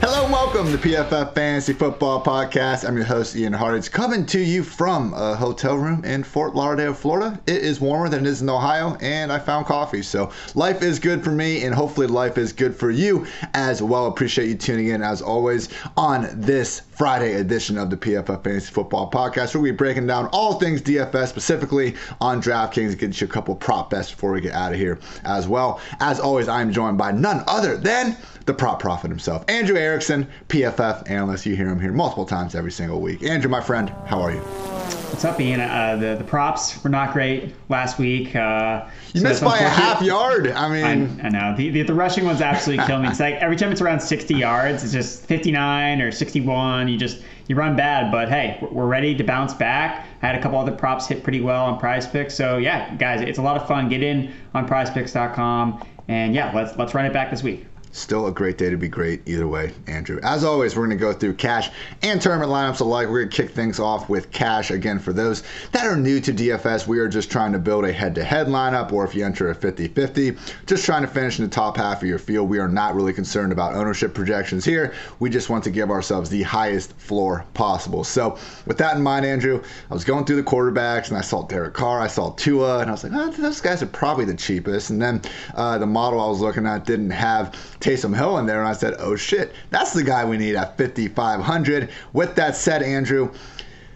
Hello and welcome to the PFF Fantasy Football Podcast. I'm your host, Ian Hartitz, coming to you from a hotel room in Fort Lauderdale, Florida. It is warmer than it is in Ohio, and I found coffee. So life is good for me, and hopefully life is good for you as well. Appreciate you tuning in, as always, on this Friday edition of the PFF Fantasy Football Podcast, we'll be breaking down all things DFS, specifically on DraftKings, get you a couple prop bets before we get out of here as well. As always, I'm joined by none other than the prop prophet himself, Andrew Erickson, PFF analyst. You hear him here multiple times every single week. Andrew, my friend, how are you? What's up, Ian? Uh, the, the props were not great last week. Uh, you so missed by a half yard. I mean, I, I know the, the, the rushing ones absolutely kill me. It's like every time it's around 60 yards, it's just 59 or 61. You just you run bad, but hey, we're ready to bounce back. I had a couple other props hit pretty well on Prize Picks, so yeah, guys, it's a lot of fun. Get in on PrizePicks.com, and yeah, let's let's run it back this week. Still a great day to be great either way, Andrew. As always, we're going to go through cash and tournament lineups alike. We're going to kick things off with cash. Again, for those that are new to DFS, we are just trying to build a head to head lineup, or if you enter a 50 50, just trying to finish in the top half of your field. We are not really concerned about ownership projections here. We just want to give ourselves the highest floor possible. So, with that in mind, Andrew, I was going through the quarterbacks and I saw Derek Carr, I saw Tua, and I was like, oh, those guys are probably the cheapest. And then uh, the model I was looking at didn't have Taysom Hill in there, and I said, oh shit, that's the guy we need at 5,500. With that said, Andrew,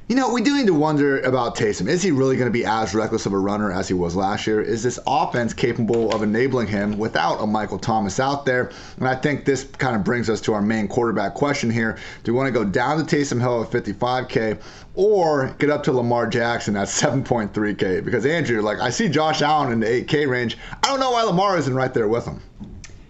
you know, we do need to wonder about Taysom. Is he really going to be as reckless of a runner as he was last year? Is this offense capable of enabling him without a Michael Thomas out there? And I think this kind of brings us to our main quarterback question here. Do we want to go down to Taysom Hill at 55K or get up to Lamar Jackson at 7.3K? Because, Andrew, like, I see Josh Allen in the 8K range. I don't know why Lamar isn't right there with him.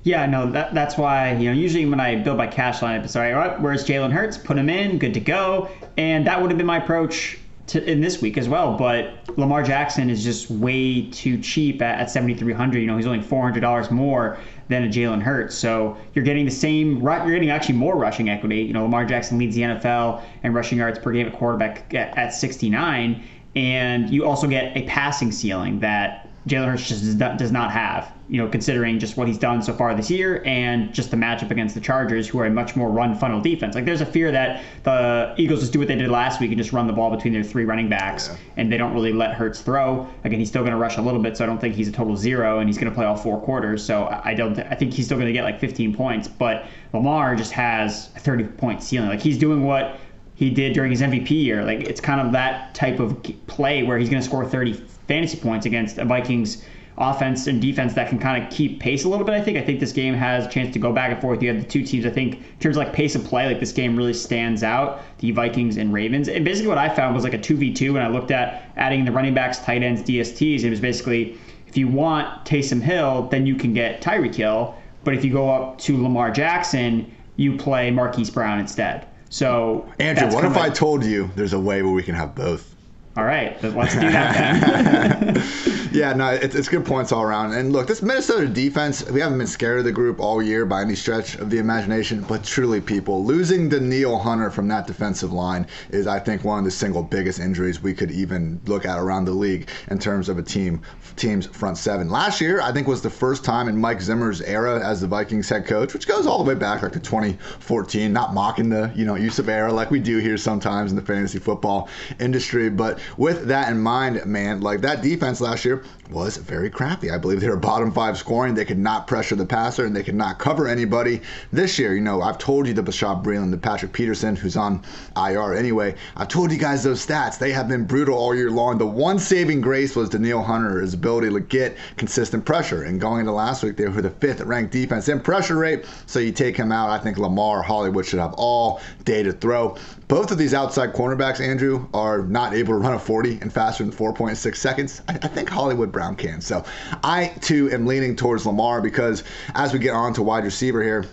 Yeah, no, that, that's why, you know, usually when I build my cash lineup, it's all right, all right where's Jalen Hurts? Put him in, good to go. And that would have been my approach to, in this week as well. But Lamar Jackson is just way too cheap at, at 7,300. You know, he's only $400 more than a Jalen Hurts. So you're getting the same, you're getting actually more rushing equity. You know, Lamar Jackson leads the NFL and rushing yards per game at quarterback at, at 69. And you also get a passing ceiling that Jalen Hurts just does not have, you know, considering just what he's done so far this year and just the matchup against the Chargers, who are a much more run funnel defense. Like, there's a fear that the Eagles just do what they did last week and just run the ball between their three running backs, yeah. and they don't really let Hurts throw. Again, he's still going to rush a little bit, so I don't think he's a total zero, and he's going to play all four quarters. So I don't. I think he's still going to get like 15 points, but Lamar just has a 30 point ceiling. Like he's doing what he did during his MVP year. Like it's kind of that type of play where he's going to score 30 fantasy points against a Vikings offense and defense that can kind of keep pace a little bit. I think. I think this game has a chance to go back and forth. You have the two teams. I think in terms of like pace of play, like this game really stands out. The Vikings and Ravens. And basically, what I found was like a two v two. When I looked at adding the running backs, tight ends, DSTs, it was basically if you want Taysom Hill, then you can get Tyreek Hill. But if you go up to Lamar Jackson, you play Marquise Brown instead. So Andrew, what if I told you there's a way where we can have both? All right, let's do that. yeah, no, it's, it's good points all around. And look, this Minnesota defense, we haven't been scared of the group all year by any stretch of the imagination, but truly, people, losing Danielle Hunter from that defensive line is, I think, one of the single biggest injuries we could even look at around the league in terms of a team team's front seven. Last year, I think, was the first time in Mike Zimmer's era as the Vikings head coach, which goes all the way back like to 2014. Not mocking the you know use of era like we do here sometimes in the fantasy football industry, but with that in mind, man, like that defense last year was very crappy. I believe they were bottom five scoring. They could not pressure the passer and they could not cover anybody. This year, you know, I've told you the Bashaud Breeland, the Patrick Peterson, who's on IR anyway. I've told you guys those stats. They have been brutal all year long. The one saving grace was Danielle Hunter, his ability to get consistent pressure. And going into last week, they were the fifth ranked defense in pressure rate. So you take him out. I think Lamar Hollywood should have all day to throw. Both of these outside cornerbacks, Andrew, are not able to run a 40 in faster than 4.6 seconds. I, I think Hollywood Brown can. So I too am leaning towards Lamar because as we get on to wide receiver here,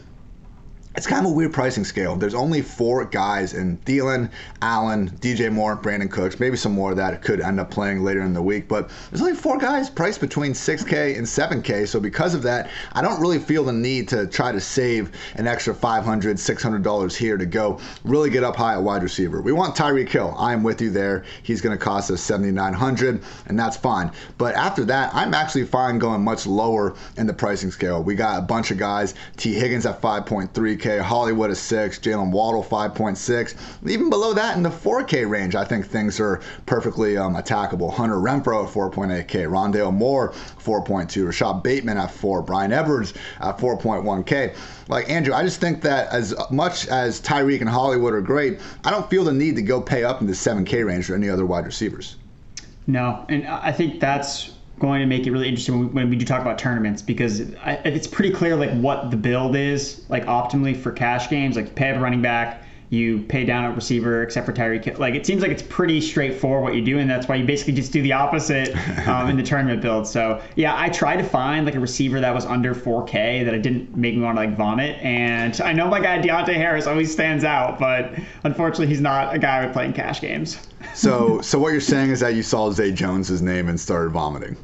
it's kind of a weird pricing scale. There's only four guys in Thielen, Allen, DJ Moore, Brandin Cooks, maybe some more that could end up playing later in the week. But there's only four guys priced between 6K and 7K. So because of that, I don't really feel the need to try to save an extra $500, $600 here to go really get up high at wide receiver. We want Tyreek Hill. I am with you there. He's going to cost us 7,900, and that's fine. But after that, I'm actually fine going much lower in the pricing scale. We got a bunch of guys. Tee Higgins at 5.3 3K, Hollywood is 6, Jaylen Waddle 5.6. Even below that in the 4K range, I think things are perfectly um, attackable. Hunter Renfrow at 4.8K, Rondale Moore 4.2, Rashod Bateman at 4, Bryan Edwards at 4.1K. Like Andrew, I just think that as much as Tyreek and Hollywood are great, I don't feel the need to go pay up in the 7K range for any other wide receivers. No, and I think that's going to make it really interesting when we, when we do talk about tournaments because I, it's pretty clear like what the build is like optimally for cash games. Like you pay up a running back, you pay down a receiver except for Tyreek. Like it seems like it's pretty straightforward what you do, and that's why you basically just do the opposite um, in the tournament build. So yeah, I tried to find like a receiver that was under 4K that I didn't make me want to like vomit. And I know my guy Deonte Harris always stands out, but unfortunately he's not a guy with playing cash games. so so what you're saying is that you saw Zay Jones's name and started vomiting.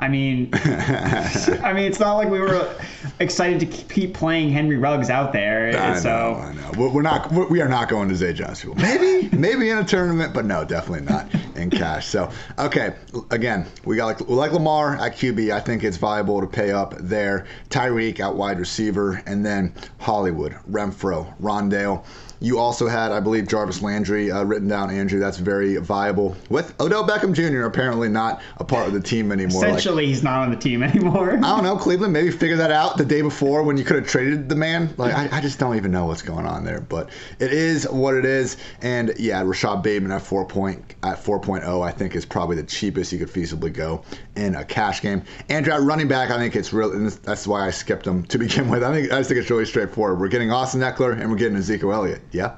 I mean, I mean, it's not like we were excited to keep playing Henry Ruggs out there. I so know, I know. We're not. We are not going to Zay Jones. Maybe, maybe in a tournament, but no, definitely not in cash. So, okay, again, we got like like Lamar at QB. I think it's viable to pay up there. Tyreek at wide receiver, and then Hollywood, Renfrow, Rondale. You also had, I believe, Jarvis Landry uh, written down, Andrew. That's very viable. With Odell Beckham Jr. apparently not a part of the team anymore. Essentially, like, he's not on the team anymore. I don't know. Cleveland maybe figure that out the day before when you could have traded the man. Like, I, I, just don't even know what's going on there. But it is what it is. And yeah, Rashod Bateman at four point at 4.0, I think is probably the cheapest you could feasibly go in a cash game. Andrew at running back, I think it's real. And that's why I skipped him to begin with. I think I just think it's really straightforward. We're getting Austin Ekeler and we're getting Ezekiel Elliott. Yeah.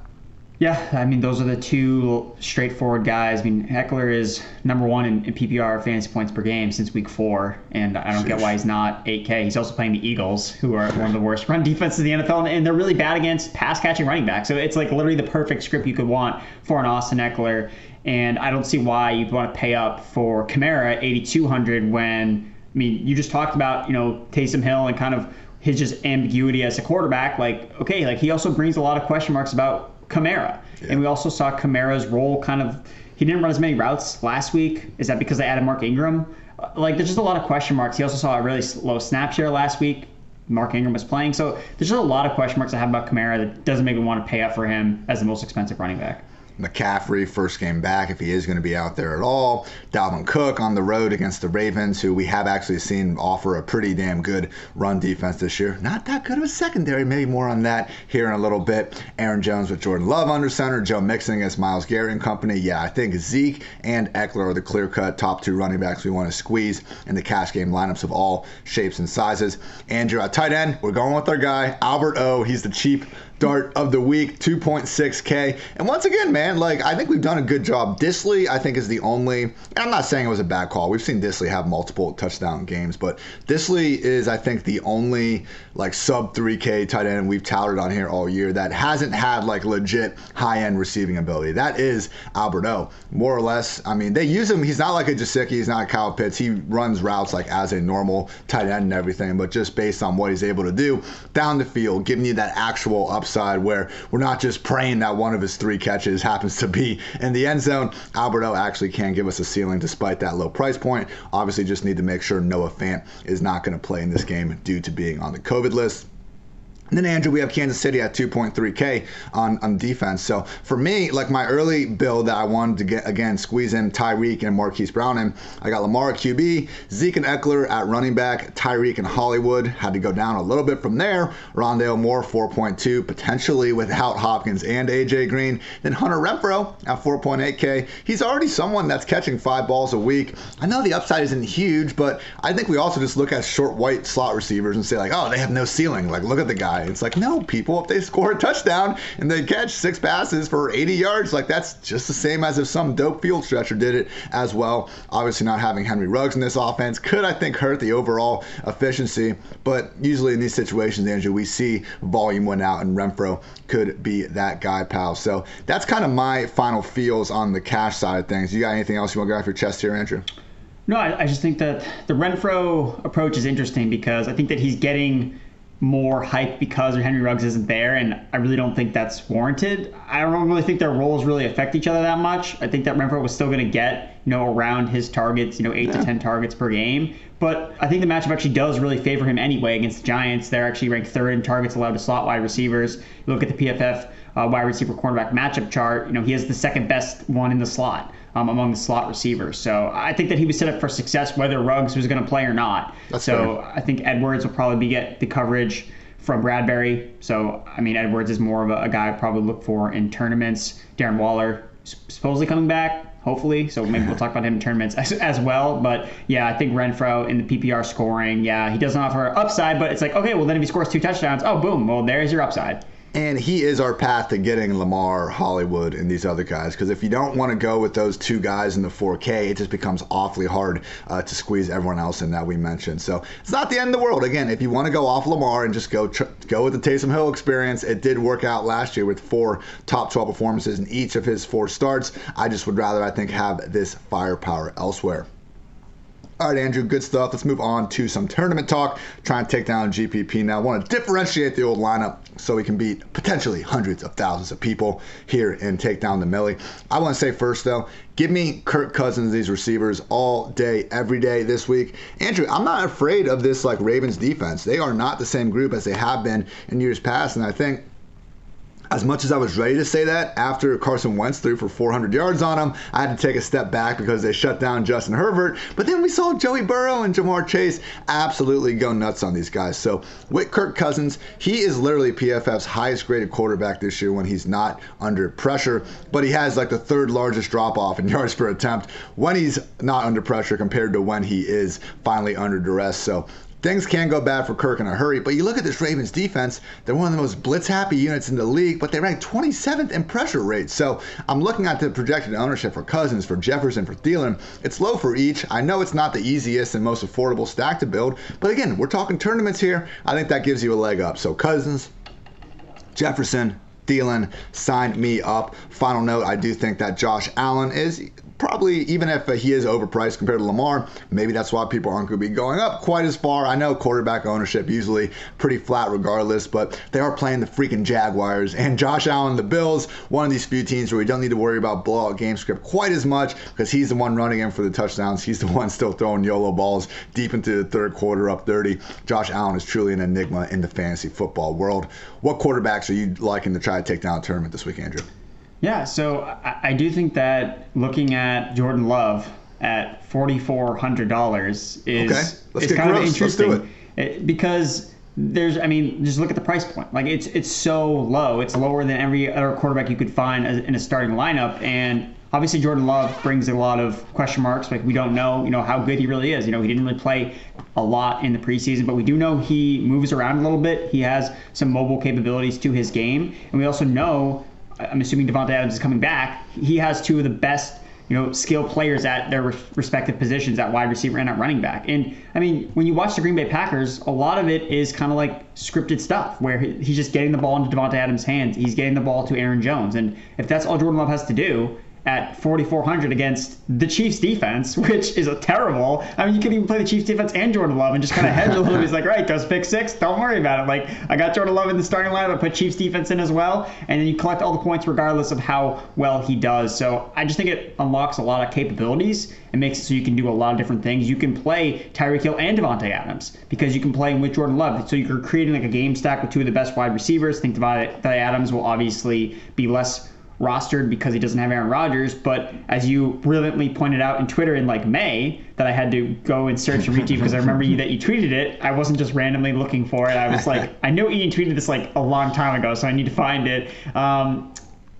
Yeah, I mean those are the two straightforward guys. I mean Ekeler is number one in, in PPR fantasy points per game since week four, and I don't Sheesh. get why he's not 8K. He's also playing the Eagles, who are one of the worst run defenses in the NFL, and they're really bad against pass catching running backs. So it's like literally the perfect script you could want for an Austin Ekeler, and I don't see why you'd want to pay up for Kamara at 8,200 when I mean you just talked about you know Taysom Hill and kind of his just ambiguity as a quarterback. Like okay, like he also brings a lot of question marks about Kamara. Yeah. And we also saw Kamara's role kind of, he didn't run as many routes last week. Is that because they added Mark Ingram? Uh, like, there's just a lot of question marks. He also saw a really low snap share last week. Mark Ingram was playing. So there's just a lot of question marks I have about Kamara that doesn't make me want to pay up for him as the most expensive running back. McCaffrey first game back if he is going to be out there at all. Dalvin Cook on the road against the Ravens, who we have actually seen offer a pretty damn good run defense this year. Not that good of a secondary. Maybe more on that here in a little bit. Aaron Jones with Jordan Love under center. Joe Mixon against Myles Garrett and company. Yeah, I think Zeke and Ekeler are the clear cut top two running backs we want to squeeze in the cash game lineups of all shapes and sizes. Andrew at tight end, we're going with our guy, Albert O. He's the cheap dart of the week, 2.6K. And once again, man, like I think we've done a good job. Dissly, I think, is the only. And I'm not saying it was a bad call. We've seen Dissly have multiple touchdown games, but Dissly is, I think, the only like sub 3K tight end we've touted on here all year that hasn't had like legit high end receiving ability. That is Albert O, more or less. I mean, they use him. He's not like a Gesicki. He's not a Kyle Pitts. He runs routes like as a normal tight end and everything, but just based on what he's able to do down the field, giving you that actual upside upside where we're not just praying that one of his three catches happens to be in the end zone. Albert O actually can give us a ceiling despite that low price point. Obviously, just need to make sure Noah Fant is not going to play in this game due to being on the COVID list. And then Andrew, we have Kansas City at 2.3K on, on defense. So for me, like my early build that I wanted to get again, squeeze in Tyreek and Marquise Brown in. I got Lamar QB, Zeke and Ekeler at running back, Tyreek and Hollywood had to go down a little bit from there. Rondale Moore 4.2, potentially without Hopkins and AJ Green. Then Hunter Renfrow at 4.8K. He's already someone that's catching five balls a week. I know the upside isn't huge, but I think we also just look at short white slot receivers and say like, oh, they have no ceiling. Like look at the guy guy. It's like, no, people, if they score a touchdown and they catch six passes for 80 yards, like that's just the same as if some dope field stretcher did it as well. Obviously, not having Henry Ruggs in this offense could, I think, hurt the overall efficiency. But usually in these situations, Andrew, we see volume win out, and Renfrow could be that guy, pal. So that's kind of my final feels on the cash side of things. You got anything else you want to get off your chest here, Andrew? No, I, I just think that the Renfrow approach is interesting because I think that he's getting more hype because Henry Ruggs isn't there, and I really don't think that's warranted. I don't really think their roles really affect each other that much. I think that Renfrow was still going to get you know around his targets, you know eight yeah. to ten targets per game. But I think the matchup actually does really favor him anyway against the Giants. They're actually ranked third in targets allowed to slot wide receivers. You look at the PFF uh, wide receiver cornerback matchup chart. You know he has the second best one in the slot um, among the slot receivers. So I think that he was set up for success whether Ruggs was going to play or not. That's so fair. I think Edwards will probably be get the coverage from Bradberry. So I mean Edwards is more of a, a guy I probably look for in tournaments. Darren Waller supposedly coming back. Hopefully, so maybe we'll talk about him in tournaments as, as well. But yeah, I think Renfrow in the PPR scoring, yeah, he doesn't offer upside, but it's like, okay, well, then if he scores two touchdowns, oh, boom, well, there's your upside. And he is our path to getting Lamar, Hollywood, and these other guys. Because if you don't want to go with those two guys in the 4K, it just becomes awfully hard uh, to squeeze everyone else in that we mentioned. So it's not the end of the world. Again, if you want to go off Lamar and just go tr- go with the Taysom Hill experience, it did work out last year with four top 12 performances in each of his four starts. I just would rather, I think, have this firepower elsewhere. All right, Andrew, good stuff. Let's move on to some tournament talk. Trying to take down GPP now. Want to differentiate the old lineup so we can beat potentially hundreds of thousands of people here and take down the Millie. I want to say first, though, give me Kirk Cousins, these receivers, all day, every day this week. Andrew, I'm not afraid of this like Ravens defense. They are not the same group as they have been in years past, and I think as much as I was ready to say that after Carson Wentz threw for 400 yards on him, I had to take a step back because they shut down Justin Herbert. But then we saw Joey Burrow and Ja'Marr Chase absolutely go nuts on these guys. So with Kirk Cousins, he is literally PFF's highest graded quarterback this year when he's not under pressure. But he has like the third largest drop off in yards per attempt when he's not under pressure compared to when he is finally under duress. So things can go bad for Kirk in a hurry. But you look at this Ravens defense, they're one of the most blitz happy units in the league, but they rank 27th in pressure rate. So I'm looking at the projected ownership for Cousins, for Jefferson, for Thielen. It's low for each. I know it's not the easiest and most affordable stack to build, but again, we're talking tournaments here. I think that gives you a leg up. So Cousins, Jefferson, Thielen, sign me up. Final note, I do think that Josh Allen is probably even if he is overpriced compared to Lamar, maybe that's why people aren't going to be going up quite as far. I know quarterback ownership usually pretty flat regardless, but they are playing the freaking Jaguars and Josh Allen, the Bills, one of these few teams where we don't need to worry about blowout game script quite as much because he's the one running in for the touchdowns. He's the one still throwing YOLO balls deep into the third quarter up 30. Josh Allen is truly an enigma in the fantasy football world. What quarterbacks are you liking to try to take down a tournament this week, Andrew? Yeah, so I, I do think that looking at Jordan Love at forty four hundred dollars is okay. is kind gross. of interesting. it, because there's I mean just look at the price point. Like it's it's so low. It's lower than every other quarterback you could find in a starting lineup. And obviously Jordan Love brings a lot of question marks. Like we don't know you know how good he really is. You know he didn't really play a lot in the preseason but we do know he moves around a little bit. He has some mobile capabilities to his game. And we also know I'm assuming Davante Adams is coming back. He has two of the best, you know, skill players at their respective positions at wide receiver and at running back. And I mean, when you watch the Green Bay Packers, a lot of it is kind of like scripted stuff where he's just getting the ball into Davante Adams' hands. He's getting the ball to Aaron Jones, and if that's all Jordan Love has to do, at 4,400 against the Chiefs defense, which is a terrible. I mean, you could even play the Chiefs defense and Jordan Love and just kind of hedge a little bit. He's like, right, goes pick six. Don't worry about it. Like, I got Jordan Love in the starting lineup. I put Chiefs defense in as well. And then you collect all the points regardless of how well he does. So I just think it unlocks a lot of capabilities and makes it so you can do a lot of different things. You can play Tyreek Hill and Davante Adams because you can play with Jordan Love. So you're creating like a game stack with two of the best wide receivers. Think Davante Adams will obviously be less rostered because he doesn't have Aaron Rodgers. But as you brilliantly pointed out in Twitter in like May, that I had to go and search and you because I remember you that you tweeted it. I wasn't just randomly looking for it. I was like, I know Ian tweeted this like a long time ago, so I need to find it. Um,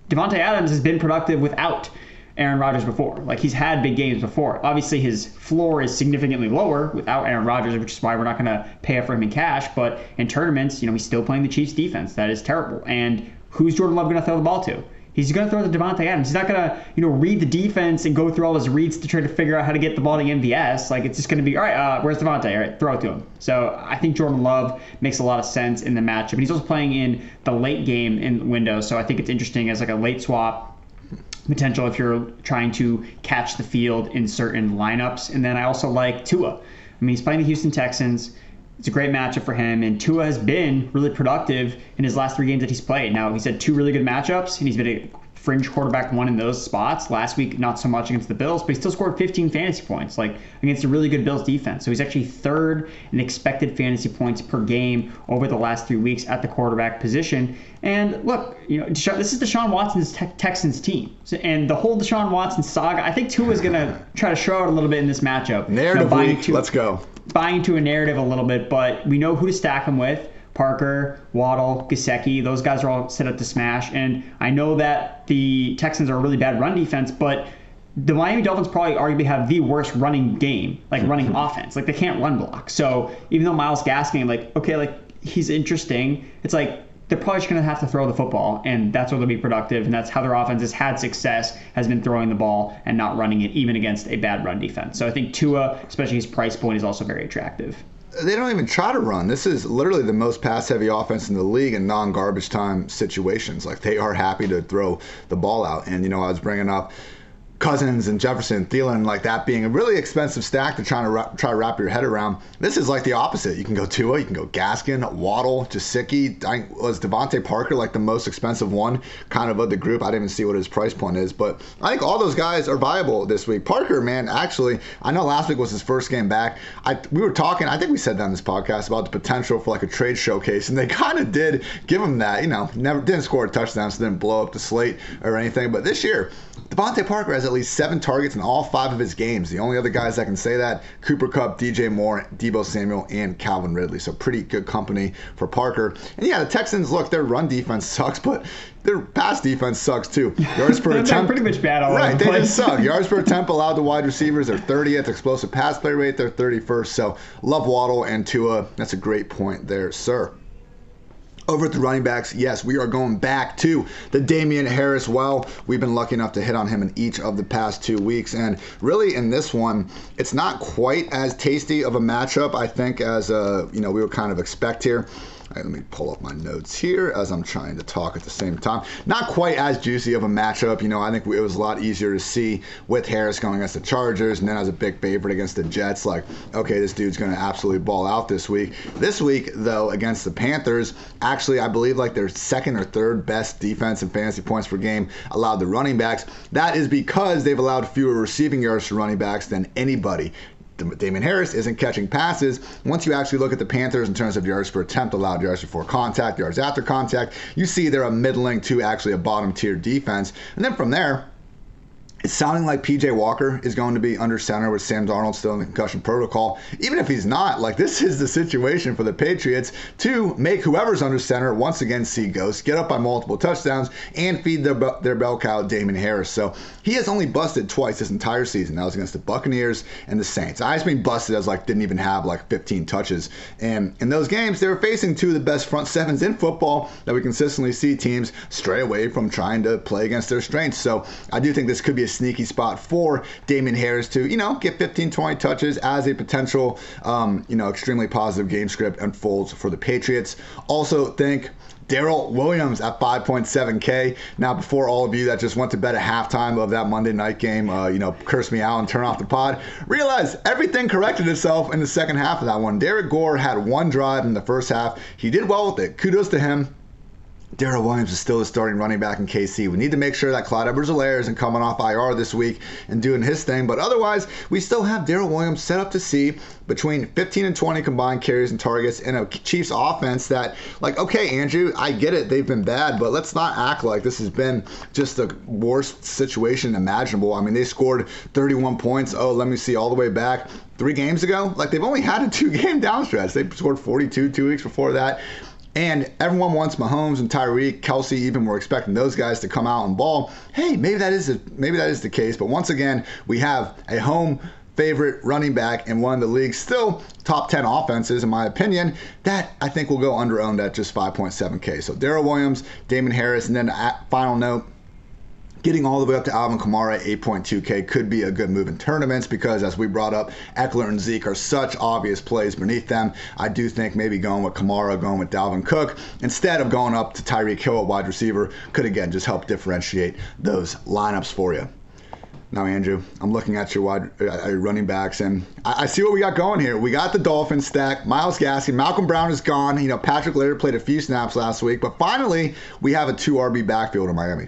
Davante Adams has been productive without. Aaron Rodgers before. Like he's had big games before. Obviously, his floor is significantly lower without Aaron Rodgers, which is why we're not going to pay up for him in cash. But in tournaments, you know, he's still playing the Chiefs defense. That is terrible. And who's Jordan Love going to throw the ball to? He's going to throw to Davante Adams. He's not going to, you know, read the defense and go through all his reads to try to figure out how to get the ball to MVS. Like it's just going to be, all right, uh, where's Davante? All right, throw it to him. So I think Jordan Love makes a lot of sense in the matchup. And he's also playing in the late game in window, so I think it's interesting as like a late swap potential if you're trying to catch the field in certain lineups. And then I also like Tua. I mean, he's playing the Houston Texans it's a great matchup for him. And Tua has been really productive in his last three games that he's played. Now he's had two really good matchups, and he's been a fringe quarterback one in those spots. Last week, not so much against the Bills, but he still scored 15 fantasy points, like against a really good Bills defense. So he's actually third in expected fantasy points per game over the last three weeks at the quarterback position. And look, you know, this is Deshaun Watson's te- Texans team, so, and the whole Deshaun Watson saga. I think Tua is going to try to show out a little bit in this matchup. Narrative you know, let's go. Buying into a narrative a little bit, but we know who to stack him with. Parker, Waddle, Gesicki, those guys are all set up to smash. And I know that the Texans are a really bad run defense, but the Miami Dolphins probably arguably have the worst running game, like running offense. Like they can't run block. So even though Myles Gaskin, like okay, like he's interesting, it's like they're probably just going to have to throw the football, and that's where they'll be productive. And that's how their offense has had success, has been throwing the ball and not running it, even against a bad run defense. So I think Tua, especially his price point, is also very attractive they don't even try to run. This is literally the most pass heavy offense in the league in non garbage time situations. Like they are happy to throw the ball out. And, you know, I was bringing up Cousins and Jefferson, Thielen, like that being a really expensive stack to try to ra- try to wrap your head around. This is like the opposite. You can go Tua, you can go Gaskin, Waddle, Gesicki. I, was DeVante Parker like the most expensive one, kind of of the group? I didn't even see what his price point is, but I think all those guys are viable this week. Parker, man, actually, I know last week was his first game back. I we were talking. I think we said that on this podcast about the potential for like a trade showcase, and they kind of did give him that. You know, never didn't score a touchdown, so didn't blow up the slate or anything. But this year, DeVante Parker has at least seven targets in all five of his games. The only other guys that can say that Cooper Kupp, DJ Moore, Deebo Samuel, and Calvin Ridley. So pretty good company for Parker. And yeah, the Texans look, their run defense sucks, but their pass defense sucks too. Yards per attempt, pretty much bad all Right, they just suck. Yards per attempt allowed to wide receivers. They're 30th. Explosive pass play rate, they're 31st. So love Waddle and Tua. That's a great point there, sir. Over at the running backs, yes, we are going back to the Damien Harris well. We've been lucky enough to hit on him in each of the past two weeks. And really, in this one, it's not quite as tasty of a matchup, I think, as uh, you know we would kind of expect here. Right, let me pull up my notes here as I'm trying to talk at the same time. Not quite as juicy of a matchup. You know, I think it was a lot easier to see with Harris going against the Chargers and then as a big favorite against the Jets. Like, okay, this dude's going to absolutely ball out this week. This week, though, against the Panthers, actually, I believe like their second or third best defense and fantasy points per game allowed the running backs. That is because they've allowed fewer receiving yards to running backs than anybody. Damien Harris isn't catching passes. Once you actually look at the Panthers in terms of yards per attempt, allowed yards before contact, yards after contact, you see they're a middling to actually a bottom tier defense. And then from there, it's sounding like PJ Walker is going to be under center with Sam Darnold still in the concussion protocol. Even if he's not, like this is the situation for the Patriots to make whoever's under center once again see ghosts, get up by multiple touchdowns, and feed their, their bell cow Damien Harris. So he has only busted twice this entire season. That was against the Buccaneers and the Saints. I just mean busted as like didn't even have like 15 touches. And in those games, they were facing two of the best front sevens in football that we consistently see teams stray away from trying to play against their strengths. So I do think this could be a sneaky spot for Damien Harris to, you know, get 15, 20 touches as a potential, um, you know, extremely positive game script unfolds for the Patriots. Also, think Darrel Williams at 5.7K. Now, before all of you that just went to bed at halftime of that Monday night game, uh, you know, curse me out and turn off the pod, realize everything corrected itself in the second half of that one. Derrick Gore had one drive in the first half. He did well with it. Kudos to him. Darrel Williams is still the starting running back in KC. We need to make sure that Clyde Edwards-Helaire isn't coming off IR this week and doing his thing. But otherwise, we still have Darrel Williams set up to see between 15 and 20 combined carries and targets in a Chiefs offense that, like, okay, Andrew, I get it. They've been bad, but let's not act like this has been just the worst situation imaginable. I mean, they scored 31 points. Oh, let me see, all the way back three games ago. Like, they've only had a two game downstretch. They scored 42 two weeks before that. And everyone wants Mahomes and Tyreek, Kelce, Even we're expecting those guys to come out and ball. Hey, maybe that is a, maybe that is the case. But once again, we have a home favorite running back and one of the league's still top 10 offenses, in my opinion, that I think will go under owned at just 5.7K. So Darrel Williams, Damien Harris, and then final note Getting all the way up to Alvin Kamara 8.2K could be a good move in tournaments because, as we brought up, Ekeler and Zeke are such obvious plays beneath them. I do think maybe going with Kamara, going with Dalvin Cook, instead of going up to Tyreek Hill at wide receiver, could again just help differentiate those lineups for you. Now, Andrew, I'm looking at your wide uh, running backs, and I, I, see what we got going here. We got the Dolphins stack. Myles Gaskin, Malcolm Brown is gone. You know, Patrick Laird played a few snaps last week, but finally we have a two RB backfield in Miami.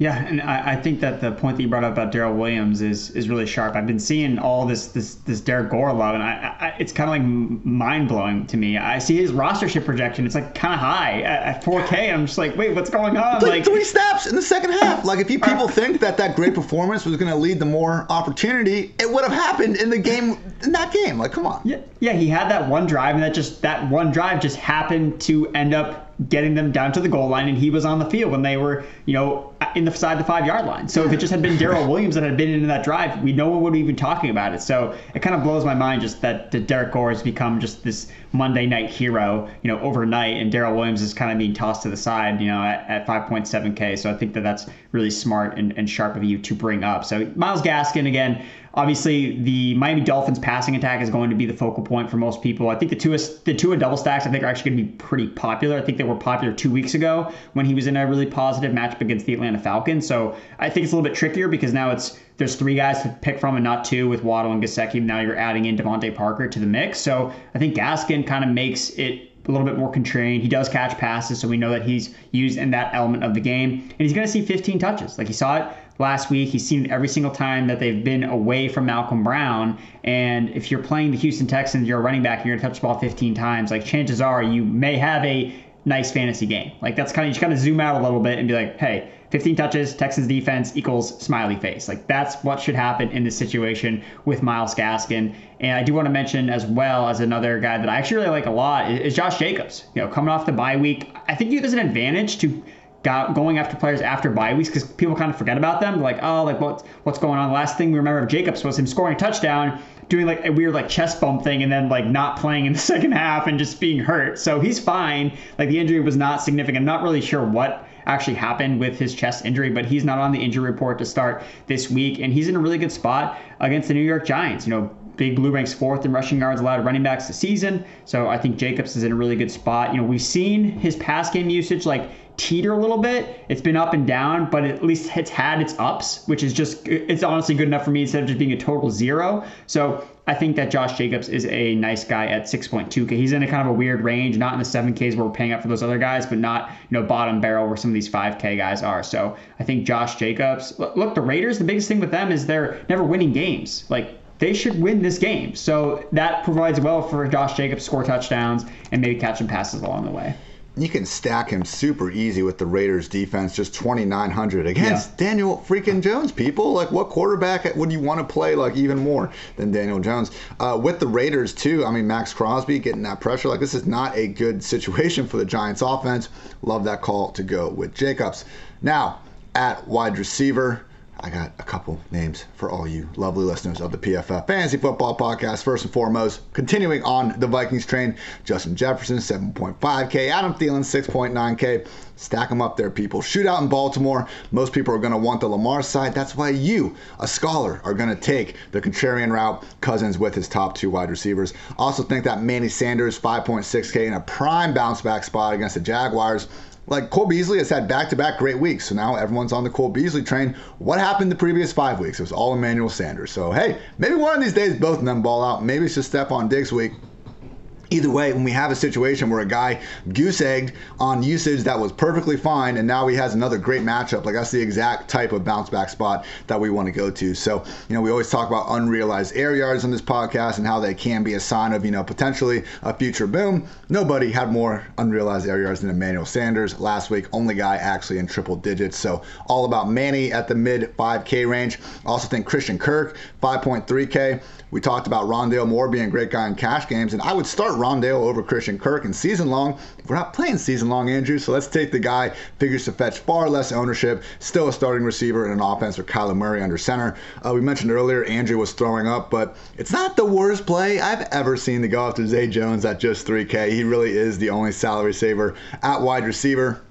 Yeah, and I, I, think that the point that you brought up about Darrel Williams is is really sharp. I've been seeing all this this this Derrick Gore love, and I, I it's kind of like mind blowing to me. I see his rostership projection; it's like kind of high at, at 4K. I'm just like, wait, what's going on? Like, like, three snaps in the second half. Like if you people think that that great performance was going to lead to more opportunity, it would have happened in the game in that game. Like, come on. Yeah, yeah. He had that one drive, and that just that one drive just happened to end up getting them down to the goal line, and he was on the field when they were, you know, in the side the five yard line. So if it just had been Darrel Williams that had been in that drive, we no one would be even talking about it. So it kind of blows my mind just that, that Derrick Gore has become just this Monday night hero, you know, overnight, and Darrel Williams is kind of being tossed to the side, you know, at, at 5.7K. So I think that that's really smart and, and sharp of you to bring up. So Myles Gaskin again Obviously, the Miami Dolphins passing attack is going to be the focal point for most people. I think the two the two double stacks I think are actually going to be pretty popular. I think they were popular two weeks ago when he was in a really positive matchup against the Atlanta Falcons. So I think it's a little bit trickier because now it's there's three guys to pick from and not two with Waddle and Gesicki. Now you're adding in DeVante Parker to the mix. So I think Gaskin kind of makes it a little bit more contrarian. He does catch passes, so we know that he's used in that element of the game. And he's going to see 15 touches. Like he saw it last week. He's seen it every single time that they've been away from Malcolm Brown. And if you're playing the Houston Texans, you're a running back, and you're going to touch the ball 15 times, like chances are you may have a nice fantasy game. Like that's kind of, you just kind of zoom out a little bit and be like, hey, 15 touches, Texans defense equals smiley face. Like that's what should happen in this situation with Myles Gaskin. And I do want to mention as well as another guy that I actually really like a lot is Josh Jacobs. You know, coming off the bye week, I think there's an advantage to got going after players after bye weeks because people kind of forget about them. They're like, oh, like what's what's going on? The last thing we remember of Jacobs was him scoring a touchdown, doing like a weird like chest bump thing, and then like not playing in the second half and just being hurt. So he's fine. Like the injury was not significant. I'm not really sure what actually happened with his chest injury, but he's not on the injury report to start this week, and he's in a really good spot against the New York Giants. You know, Big Blue ranks fourth in rushing yards allowed running backs this season. So I think Jacobs is in a really good spot. You know, we've seen his pass game usage like teeter a little bit. It's been up and down, but at least it's had its ups, which is just it's honestly good enough for me instead of just being a total zero. So I think that Josh Jacobs is a nice guy at 6.2k. He's in a kind of a weird range, not in the 7ks where we're paying up for those other guys, but not you know bottom barrel where some of these 5k guys are. So I think Josh Jacobs. Look, the Raiders. The biggest thing with them is they're never winning games. Like they should win this game. So that provides well for Josh Jacobs score touchdowns and maybe catch some passes along the way you can stack him super easy with the Raiders defense, just 2,900 against yeah. Daniel freaking Jones. People like what quarterback would you want to play like even more than Daniel Jones? Uh, with the Raiders too, I mean Maxx Crosby getting that pressure. Like this is not a good situation for the Giants offense. Love that call to go with Jacobs. Now at wide receiver. I got a couple names for all you lovely listeners of the PFF Fantasy Football Podcast. First and foremost, continuing on the Vikings train, Justin Jefferson, 7.5K, Adam Thielen, 6.9K. Stack them up there, people. Shootout in Baltimore. Most people are going to want the Lamar side. That's why you, a scholar, are going to take the contrarian route. Cousins with his top two wide receivers. Also think that Manny Sanders, 5.6K, in a prime bounce back spot against the Jaguars like Cole Beasley has had back-to-back great weeks, so now everyone's on the Cole Beasley train. What happened the previous five weeks? It was all Emmanuel Sanders. So hey, maybe one of these days both of them ball out. Maybe it's just Stefon Diggs week either way, when we have a situation where a guy goose egged on usage that was perfectly fine, and now he has another great matchup, like that's the exact type of bounce back spot that we want to go to. So, you know, we always talk about unrealized air yards on this podcast and how they can be a sign of, you know, potentially a future boom. Nobody had more unrealized air yards than Emmanuel Sanders last week, only guy actually in triple digits. So, all about Manny at the mid 5K range. Also think Christian Kirk, 5.3K. We talked about Rondale Moore being a great guy in cash games, and I would start Rondale over Christian Kirk in season long. We're not playing season long, Andrew, so let's take the guy figures to fetch far less ownership, still a starting receiver in an offense with Kyler Murray under center. Uh, we mentioned earlier Andrew was throwing up, but it's not the worst play I've ever seen to go after Zay Jones at just 3K. He really is the only salary saver at wide receiver.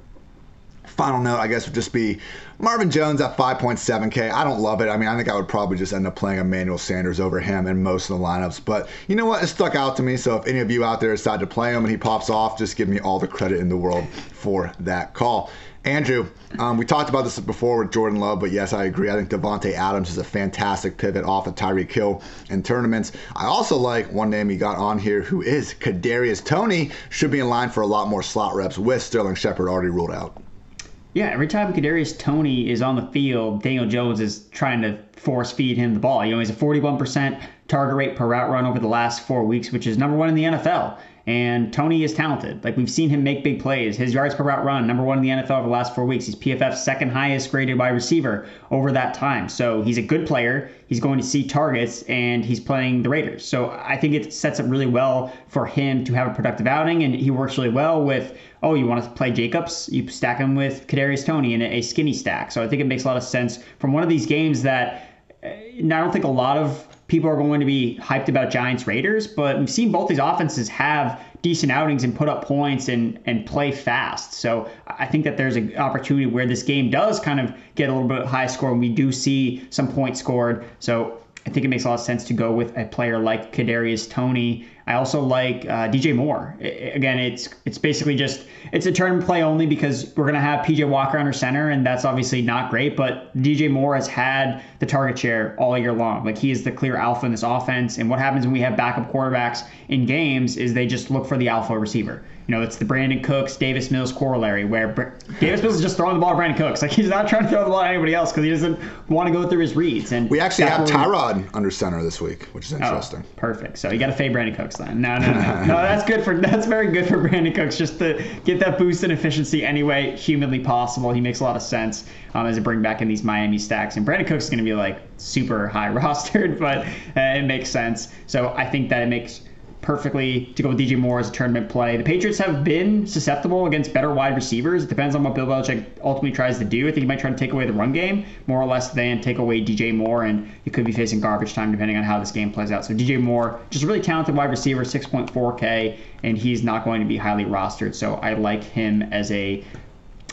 Final note, I guess, would just be Marvin Jones at 5.7K. I don't love it. I mean, I think I would probably just end up playing Emmanuel Sanders over him in most of the lineups. But you know what? It stuck out to me. So if any of you out there decide to play him and he pops off, just give me all the credit in the world for that call. Andrew, um, we talked about this before with Jordan Love, but yes, I agree. I think Davante Adams is a fantastic pivot off of Tyreek Hill in tournaments. I also like one name you got on here, who is Kadarius Toney. Should be in line for a lot more slot reps with Sterling Shepard already ruled out. Yeah, every time Kadarius Toney is on the field, Daniel Jones is trying to force feed him the ball. You know, he's a 41% target rate per route run over the last four weeks, which is number one in the NFL. And Toney is talented. Like we've seen him make big plays. His yards per route run, number one in the NFL over the last four weeks. He's PFF's second highest graded wide receiver over that time. So he's a good player. He's going to see targets and he's playing the Raiders. So I think it sets up really well for him to have a productive outing. And he works really well with, oh, you want to play Jacobs? You stack him with Kadarius Toney in a skinny stack. So I think it makes a lot of sense from one of these games that eh, I don't think a lot of people are going to be hyped about Giants Raiders, but we've seen both these offenses have decent outings and put up points and and play fast. So I think that there's an opportunity where this game does kind of get a little bit high score and we do see some points scored. So I think it makes a lot of sense to go with a player like Kadarius Toney. I also like uh, DJ Moore. again, it's it's basically just it's a turn play only because we're gonna have PJ Walker under center, and that's obviously not great. But DJ Moore has had the target share all year long. Like he is the clear alpha in this offense. And what happens when we have backup quarterbacks in games is they just look for the alpha receiver. You know, it's the Brandin Cooks, Davis Mills corollary, where Br- Davis Mills is just throwing the ball to Brandin Cooks. Like he's not trying to throw the ball at anybody else because he doesn't want to go through his reads. And we actually have Tyrod under center this week, which is interesting. Oh, perfect. So you got to fade Brandin Cooks then. No, no, no, no. That's good for that's very good for Brandin Cooks just to get that boost in efficiency anyway humanly possible. He makes a lot of sense um, as a bring back in these Miami stacks. And Brandin Cooks is going to be like super high rostered, but uh, it makes sense. So I think that it makes perfectly to go with DJ Moore as a tournament play. The Patriots have been susceptible against better wide receivers. It depends on what Bill Belichick ultimately tries to do. I think he might try to take away the run game more or less than take away DJ Moore, and he could be facing garbage time depending on how this game plays out. So DJ Moore, just a really talented wide receiver, 6.4K, and he's not going to be highly rostered. So I like him as a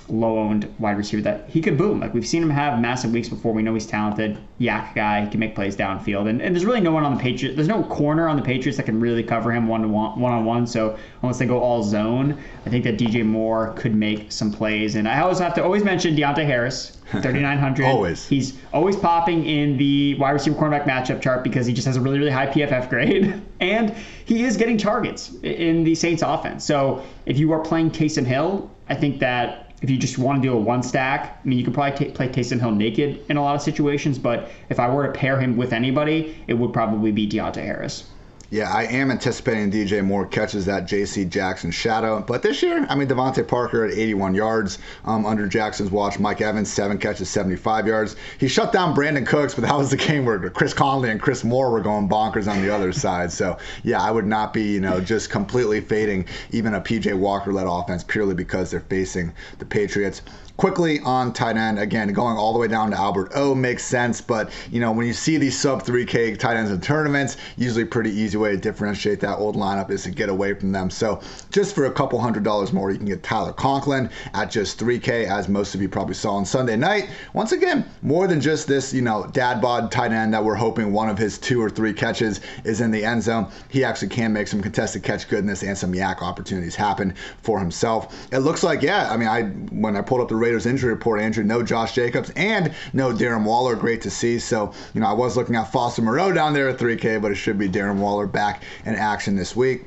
low owned wide receiver that he could boom. Like we've seen him have massive weeks before. We know he's talented, YAC guy. He can make plays downfield, and, and there's really no one on the Patriots. There's no corner on the Patriots that can really cover him one to one, one on one. So unless they go all zone, I think that DJ Moore could make some plays. And I always have to always mention Deonte Harris, 3900. always. He's always popping in the wide receiver cornerback matchup chart because he just has a really really high PFF grade, and he is getting targets in the Saints offense. So if you are playing Taysom Hill, I think that if you just want to do a one stack, I mean, you could probably t- play Taysom Hill naked in a lot of situations, but if I were to pair him with anybody, it would probably be Deonte Harris. Yeah, I am anticipating DJ Moore catches that J.C. Jackson shadow. But this year, I mean, DeVante Parker at 81 yards um, under Jackson's watch. Mike Evans, seven catches, 75 yards. He shut down Brandin Cooks, but that was the game where Chris Conley and Chris Moore were going bonkers on the other side. So, yeah, I would not be, you know, just completely fading even a P.J. Walker led offense purely because they're facing the Patriots. Quickly on tight end, again, going all the way down to Albert O makes sense, but you know, when you see these sub 3K tight ends in tournaments, usually pretty easy way to differentiate that old lineup is to get away from them. So just for a couple hundred dollars more, you can get Tyler Conklin at just 3K, as most of you probably saw on Sunday night. Once again, more than just this, you know, dad bod tight end that we're hoping one of his two or three catches is in the end zone. He actually can make some contested catch goodness and some YAC opportunities happen for himself. It looks like, yeah, I mean, I when I pulled up the Raiders injury report, Andrew, no Josh Jacobs and no Darren Waller. Great to see. So, you know, I was looking at Foster Moreau down there at 3K, but it should be Darren Waller back in action this week.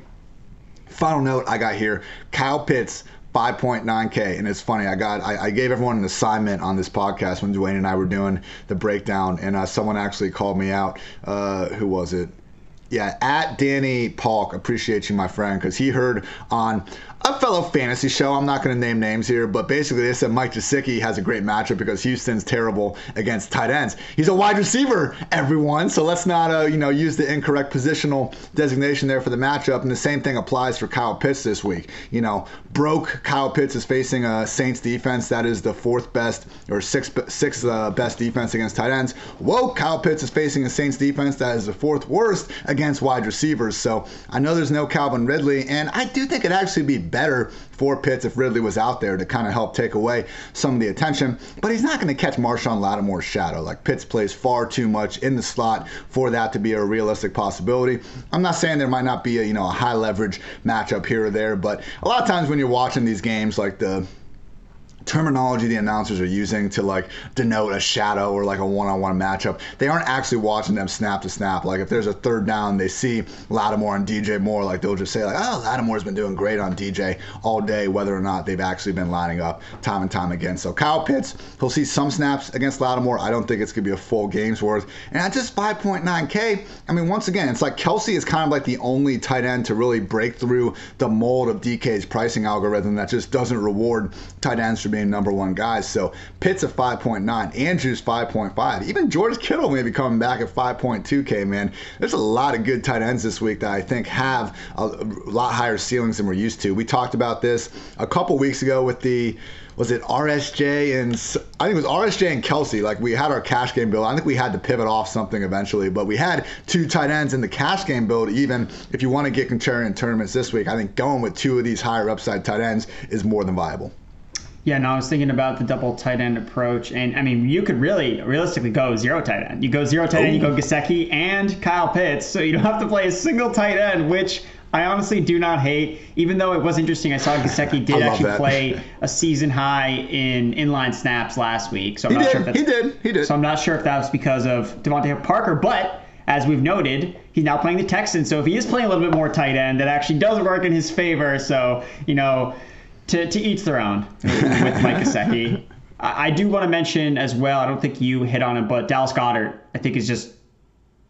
Final note I got here Kyle Pitts 5.9k and it's funny i got I, I, gave everyone an assignment on this podcast when dwayne and i were doing the breakdown and uh, someone actually called me out uh, who was it yeah at danny Polk appreciate you my friend because he heard on a fellow fantasy show. I'm not going to name names here, but basically they said Mike Gesicki has a great matchup because Houston's terrible against tight ends. He's a wide receiver, everyone. So let's not, uh, you know, use the incorrect positional designation there for the matchup. And the same thing applies for Kyle Pitts this week. You know, broke Kyle Pitts is facing a Saints defense that is the fourth best or sixth sixth uh, best defense against tight ends. Whoa, Kyle Pitts is facing a Saints defense that is the fourth worst against wide receivers. So I know there's no Calvin Ridley, and I do think it actually be better for Pitts if Ridley was out there to kind of help take away some of the attention. But he's not going to catch Marshon Lattimore's shadow. Like Pitts plays far too much in the slot for that to be a realistic possibility. I'm not saying there might not be a you know a high leverage matchup here or there, but a lot of times when you're watching these games, like the terminology the announcers are using to like denote a shadow or like a one-on-one matchup they aren't actually watching them snap to snap. Like if there's a third down they see lattimore and dj moore like they'll just say like oh lattimore's been doing great on dj all day whether or not they've actually been lining up time and time again. So kyle pitts he'll see some snaps against lattimore. I don't think it's to be a full game's worth. And at just 5.9k i mean once again it's like Kelce is kind of like the only tight end to really break through the mold of dk's pricing algorithm that just doesn't reward tight ends for being number one guys. So Pitts at 5.9, Andrews 5.5, even George Kittle may be coming back at 5.2K, man. There's a lot of good tight ends this week that I think have a lot higher ceilings than we're used to. We talked about this a couple weeks ago with the was it RSJ and I think it was RSJ and Kelce. Like we had our cash game build. I think we had to pivot off something eventually, but we had two tight ends in the cash game build. Even if you want to get contrarian tournaments this week, I think going with two of these higher upside tight ends is more than viable. Yeah, no, I was thinking about the double tight end approach, and I mean, you could really realistically go zero tight end. You go zero tight end, you go oh. Gesicki and Kyle Pitts, so you don't have to play a single tight end, which I honestly do not hate. Even though it was interesting, I saw Gesicki did actually that. play a season high in inline snaps last week. So I'm he not did. sure if that's, he did. He did. So I'm not sure if that was because of DeVante Parker, but as we've noted, he's now playing the Texans. So if he is playing a little bit more tight end, that actually does work in his favor. So you know to, to each their own with Mike Gesicki. I, I do want to mention as well, I don't think you hit on it, but Dallas Goedert, I think, is just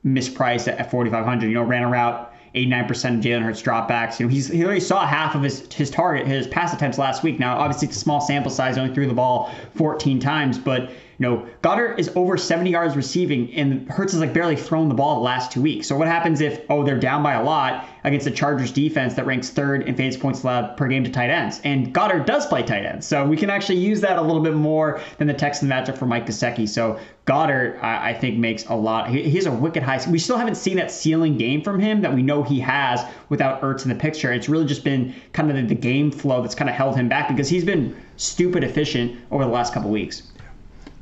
mispriced at, at 4,500. You know, ran a route 89% of Jalen Hurts dropbacks. You know, he's he already saw half of his his target, his pass attempts last week. Now, obviously, it's a small sample size, only threw the ball 14 times, but you know, Goedert is over 70 yards receiving, and Hurts has like barely thrown the ball the last two weeks. So what happens if oh they're down by a lot against the Chargers defense that ranks third in fantasy points allowed per game to tight ends? And Goedert does play tight ends, so we can actually use that a little bit more than the Texan matchup for Mike Gesicki. So Goedert, I, I think, makes a lot. He, he has a wicked high. We still haven't seen that ceiling game from him that we know he has without Ertz in the picture. It's really just been kind of the, the game flow that's kind of held him back because he's been stupid efficient over the last couple weeks.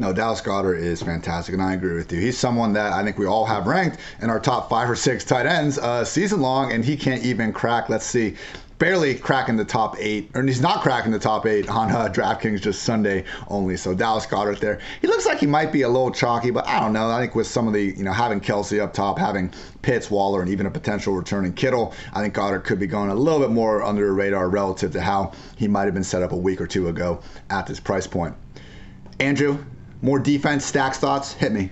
No, Dallas Goedert is fantastic, and I agree with you. He's someone that I think we all have ranked in our top five or six tight ends uh, season long, and he can't even crack. Let's see, barely cracking the top eight, or he's not cracking the top eight on uh, DraftKings just Sunday only. So Dallas Goedert there. He looks like he might be a little chalky, but I don't know. I think with some of the, you know, having Kelce up top, having Pitts, Waller, and even a potential returning Kittle, I think Goedert could be going a little bit more under the radar relative to how he might have been set up a week or two ago at this price point. Andrew, more defense, stacks thoughts? Hit me.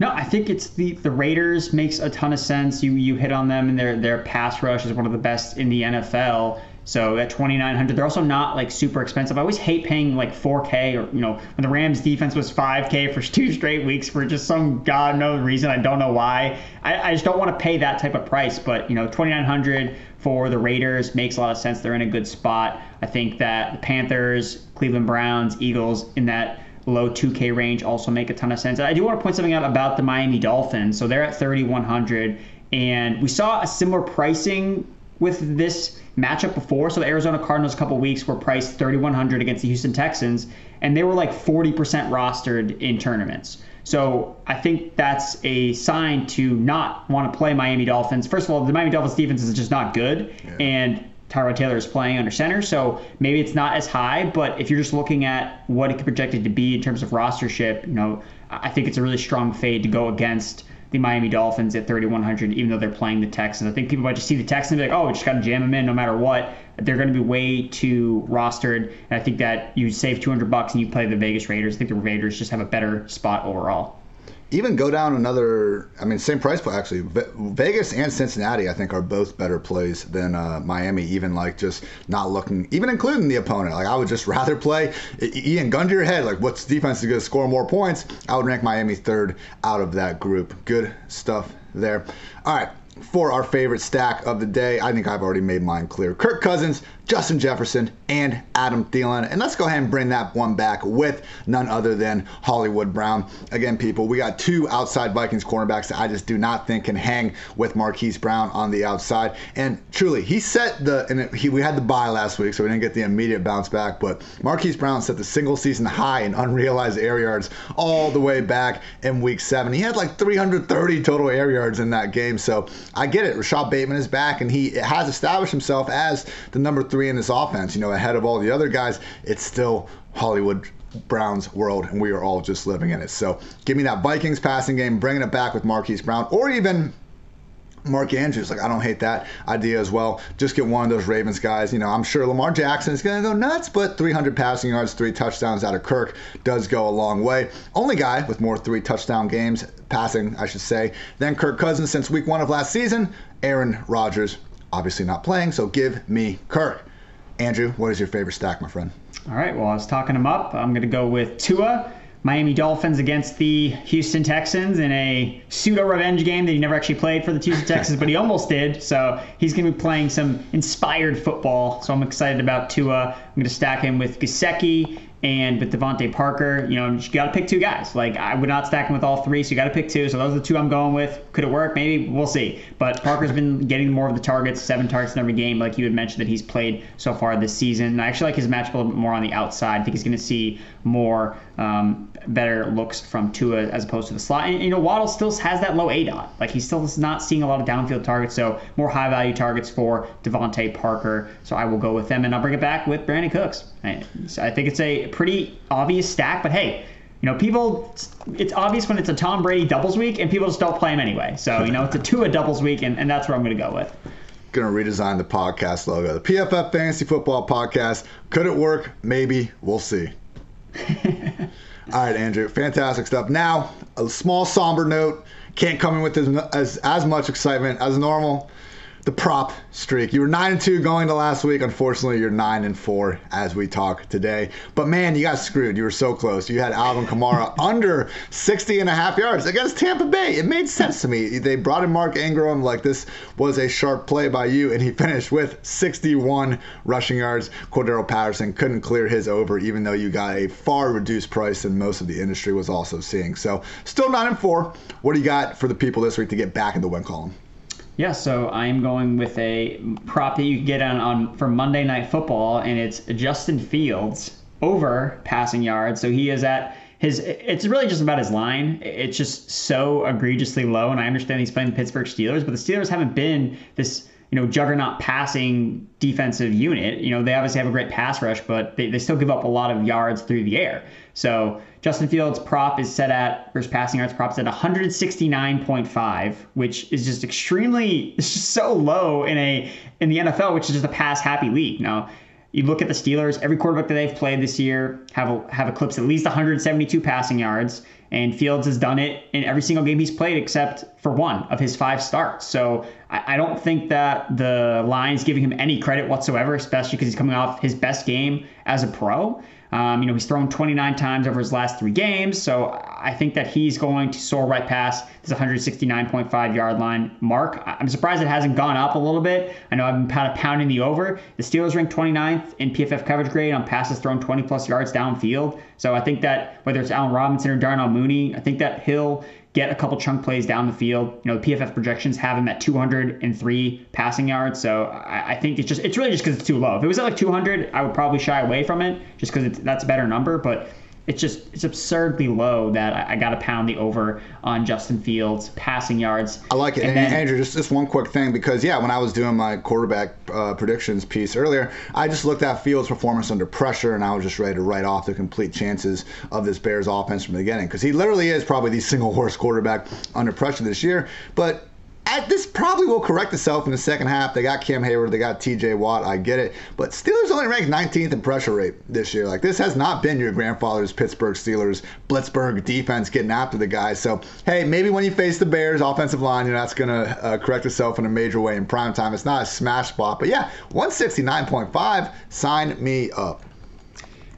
No, I think it's the the Raiders makes a ton of sense. You you hit on them and their their pass rush is one of the best in the NFL. So at 2900, they're also not like super expensive. I always hate paying like 4K or you know when the Rams defense was 5K for two straight weeks for just some god no reason. I don't know why. I, I just don't want to pay that type of price. But you know 2900 for the Raiders makes a lot of sense. They're in a good spot. I think that the Panthers, Cleveland Browns, Eagles in that low 2K range also make a ton of sense. I do want to point something out about the Miami Dolphins. So they're at 3,100, and we saw a similar pricing with this matchup before. So the Arizona Cardinals a couple weeks were priced 3,100 against the Houston Texans, and they were like 40% rostered in tournaments. So I think that's a sign to not want to play Miami Dolphins. First of all, the Miami Dolphins defense is just not good, yeah. and Tyrod Taylor is playing under center, so maybe it's not as high. But if you're just looking at what it could be projected to be in terms of rostership, you know, I think it's a really strong fade to go against the Miami Dolphins at 3,100, even though they're playing the Texans. I think people might just see the Texans and be like, oh, we just got to jam them in no matter what. They're going to be way too rostered. And I think that you save 200 bucks and you play the Vegas Raiders. I think the Raiders just have a better spot overall even go down another. I mean, same price point actually. Vegas and Cincinnati, I think, are both better plays than uh, Miami. Even like just not looking, even including the opponent. Like I would just rather play Ian. Gun to your head. Like what's defense is going to score more points? I would rank Miami third out of that group. Good stuff there. All right. For our favorite stack of the day. I think I've already made mine clear. Kirk Cousins, Justin Jefferson, and Adam Thielen. And let's go ahead and bring that one back with none other than Hollywood Brown. Again, people, we got two outside Vikings cornerbacks that I just do not think can hang with Marquise Brown on the outside. And truly, he set the, and he, we had the bye last week, so we didn't get the immediate bounce back, but Marquise Brown set the single season high in unrealized air yards all the way back in week seven. He had like 330 total air yards in that game. So I get it. Rashod Bateman is back, and he has established himself as the number three in this offense. You know, ahead of all the other guys, it's still Hollywood Brown's world, and we are all just living in it. So give me that Vikings passing game, bringing it back with Marquise Brown, or even Mark Andrews. Like, I don't hate that idea as well. Just get one of those Ravens guys. You know, I'm sure Lamar Jackson is going to go nuts, but 300 passing yards, three touchdowns out of Kirk does go a long way. Only guy with more three touchdown games, passing, I should say, than Kirk Cousins since week one of last season. Aaron Rodgers, obviously not playing, so give me Kirk. Andrew, what is your favorite stack, my friend? All right, well, I was talking him up. I'm going to go with Tua. Miami Dolphins against the Houston Texans in a pseudo revenge game that he never actually played for the Houston Texans, but he almost did. So he's going to be playing some inspired football. So I'm excited about Tua. I'm going to stack him with Gesicki and with DeVante Parker, you know, you got to pick two guys. Like I would not stack him with all three, so you got to pick two. So those are the two I'm going with. Could it work? Maybe we'll see. But Parker's been getting more of the targets, seven targets in every game, like you had mentioned that he's played so far this season. And I actually like his matchup a little bit more on the outside. I think he's going to see more um, better looks from Tua as opposed to the slot. And you know, Waddle still has that low A dot. Like he's still not seeing a lot of downfield targets, so more high value targets for DeVante Parker. So I will go with them, and I'll bring it back with Brandin Cooks. I think it's a pretty obvious stack, but hey, you know, people, it's obvious when it's a Tom Brady doubles week, and people just don't play him anyway. So, you know, it's a Tua doubles week, and, and that's where I'm going to go with. Going to redesign the podcast logo. The PFF Fantasy Football Podcast. Could it work? Maybe. We'll see. All right, Andrew. Fantastic stuff. Now, a small somber note. Can't come in with as, as, as much excitement as normal the prop streak. You were 9 and 2 going to last week. Unfortunately, you're 9 and 4 as we talk today. But man, you got screwed. You were so close. You had Alvin Kamara under 60 and a half yards against Tampa Bay. It made sense to me. They brought in Mark Ingram like this was a sharp play by you, and he finished with 61 rushing yards. Cordarrelle Patterson couldn't clear his over, even though you got a far reduced price than most of the industry was also seeing. So still 9 and 4. What do you got for the people this week to get back in the win column? Yeah, so I'm going with a prop that you can get on, on for Monday Night Football, and it's Justin Fields over passing yards. So he is at his. It's really just about his line. It's just so egregiously low, and I understand he's playing the Pittsburgh Steelers, but the Steelers haven't been this you know juggernaut passing defensive unit. You know they obviously have a great pass rush, but they, they still give up a lot of yards through the air. So Justin Fields' prop is set at versus passing yards props at 169.5, which is just extremely it's just so low in a in the NFL, which is just a pass happy league. Now, you look at the Steelers, every quarterback that they've played this year have a, have eclipsed at least 172 passing yards, and Fields has done it in every single game he's played except for one of his five starts. So I, I don't think that the line is giving him any credit whatsoever, especially because he's coming off his best game as a pro. Um, you know, he's thrown 29 times over his last three games, so I think that he's going to soar right past this 169.5 yard line mark. I'm surprised it hasn't gone up a little bit. I know I've been kind of pounding the over. The Steelers ranked 29th in PFF coverage grade on passes thrown 20 plus yards downfield. So I think that whether it's Allen Robinson or Darnell Mooney, I think that he'll get a couple chunk plays down the field. You know, PFF projections have him at 203 passing yards. So I, I think it's just it's really just because it's too low. If it was at like 200, I would probably shy away from it just because that's a better number. But it's just it's absurdly low that I, I got to pound the over on Justin Fields passing yards. I like it. And, and Andrew, just just one quick thing because yeah, when I was doing my quarterback uh, predictions piece earlier, I just looked at Fields' performance under pressure and I was just ready to write off the complete chances of this Bears offense from the beginning because he literally is probably the single worst quarterback under pressure this year. But this probably will correct itself in the second half. They got Cam Heyward, they got T.J. Watt. I get it, but Steelers only ranked 19th in pressure rate this year. Like this has not been your grandfather's Pittsburgh Steelers Blitzburg defense getting after the guys. So hey, maybe when you face the Bears offensive line, you know that's gonna uh, correct itself in a major way in prime time. It's not a smash spot, but yeah, 169.5. Sign me up.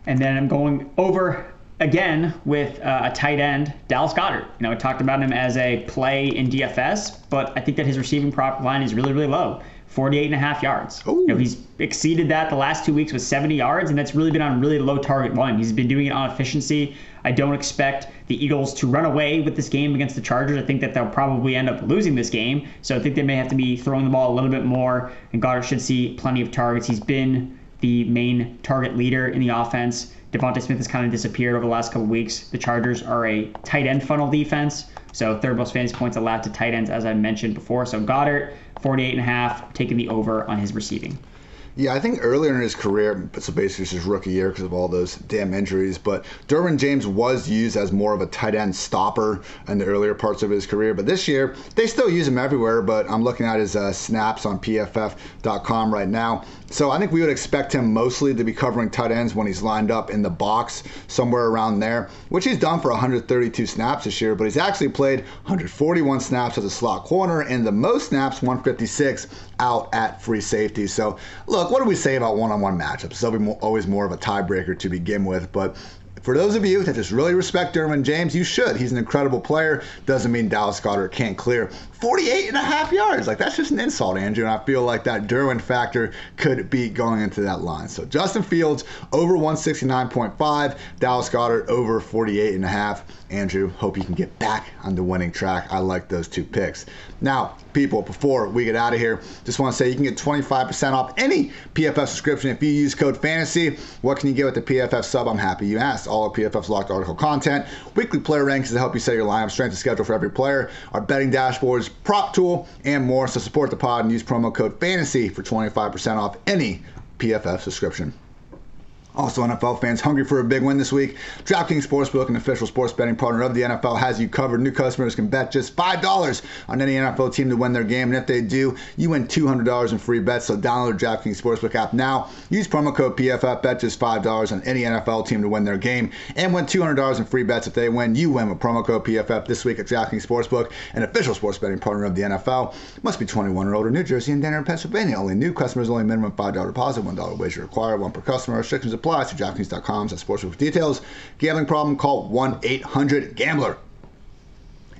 And then I'm going over again with uh, a tight end, Dallas Goedert. You know, I talked about him as a play in DFS, but I think that his receiving prop line is really, really low. 48 and a half yards. You know, he's exceeded that the last two weeks with 70 yards, and that's really been on really low target volume. He's been doing it on efficiency. I don't expect the Eagles to run away with this game against the Chargers. I think that they'll probably end up losing this game. So I think they may have to be throwing the ball a little bit more, and Goedert should see plenty of targets. He's been the main target leader in the offense. DeVonta Smith has kind of disappeared over the last couple weeks. The Chargers are a tight end funnel defense. So third most fantasy points allowed to tight ends, as I mentioned before. So Goedert, 48 and a half, taking the over on his receiving. Yeah, I think earlier in his career, so basically it's his rookie year because of all those damn injuries, but Derwin James was used as more of a tight end stopper in the earlier parts of his career. But this year, they still use him everywhere, but I'm looking at his uh, snaps on pff.com right now. So I think we would expect him mostly to be covering tight ends when he's lined up in the box, somewhere around there, which he's done for 132 snaps this year, but he's actually played 141 snaps as a slot corner and the most snaps, 156, out at free safety. So, look, what do we say about one on one matchups? It's always more of a tiebreaker to begin with, but for those of you that just really respect Derwin James, you should. He's an incredible player. Doesn't mean Dallas Goedert can't clear 48 and a half yards. Like, that's just an insult, Andrew. And I feel like that Derwin factor could be going into that line. So, Justin Fields over 169.5, Dallas Goedert over 48 and a half. Andrew, hope you can get back on the winning track. I like those two picks. Now, people, before we get out of here, just want to say you can get 25% off any PFF subscription if you use code FANTASY. What can you get with the PFF sub? I'm happy you asked. All of PFF's locked article content, weekly player rankings to help you set your lineup, strength, and schedule for every player, our betting dashboards, prop tool, and more. So support the pod and use promo code FANTASY for 25% off any PFF subscription. Also, NFL fans hungry for a big win this week. DraftKings Sportsbook, an official sports betting partner of the NFL, has you covered. New customers can bet just $5 on any NFL team to win their game. And if they do, you win $200 in free bets. So download the DraftKings Sportsbook app now. Use promo code PFF. Bet just $5 on any NFL team to win their game. And win $200 in free bets if they win. You win with promo code PFF this week at DraftKings Sportsbook, an official sports betting partner of the NFL. Must be 21 or older. New Jersey, and Pennsylvania. Only new customers, only minimum $5 deposit, $1 wager required, one per customer. Restrictions apply. See DraftKings.com slash sportsbook details. Gambling problem? Call 1-800-GAMBLER.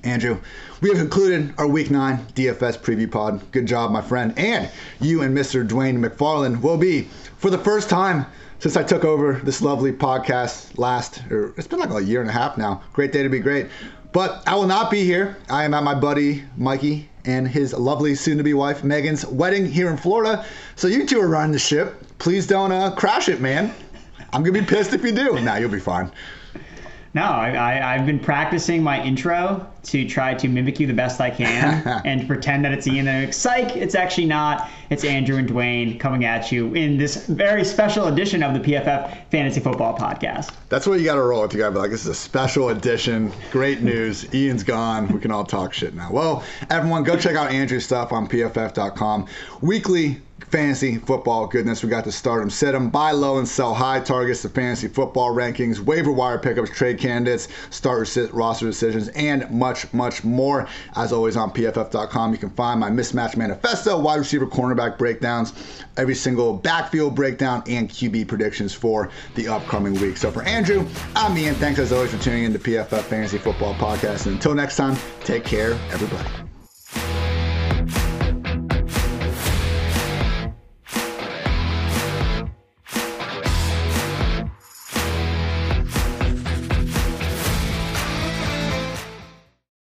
Andrew, we have concluded our Week 9 DFS preview pod. Good job, my friend. And you and Mr. Dwain McFarland will be, for the first time since I took over this lovely podcast last, or it's been like a year and a half now. Great day to be great. But I will not be here. I am at my buddy Mikey and his lovely soon-to-be wife Megan's wedding here in Florida. So you two are running the ship. Please don't uh, crash it, man. I'm gonna be pissed if you do. Nah, you'll be fine. No, I, I, have been practicing my intro to try to mimic you the best I can and pretend that it's Ian. And like, psych, it's actually not. It's Andrew and Dwain coming at you in this very special edition of the PFF Fantasy Football Podcast. That's what you got to roll with. You got to be like, this is a special edition. Great news. Ian's gone. We can all talk shit now. Well, everyone, go check out Andrew's stuff on PFF.com. Weekly fantasy football goodness. We got to start them, set them, buy low and sell high targets, the fantasy football rankings, waiver wire pickups, trade candidates, start roster decisions, and much, much more. As always on PFF.com, you can find my mismatch manifesto, wide receiver cornerback breakdowns, every single backfield breakdown, and QB predictions for the upcoming week. So for Andrew, I'm Ian. Thanks as always for tuning in to PFF Fantasy Football Podcast. And until next time, take care, everybody.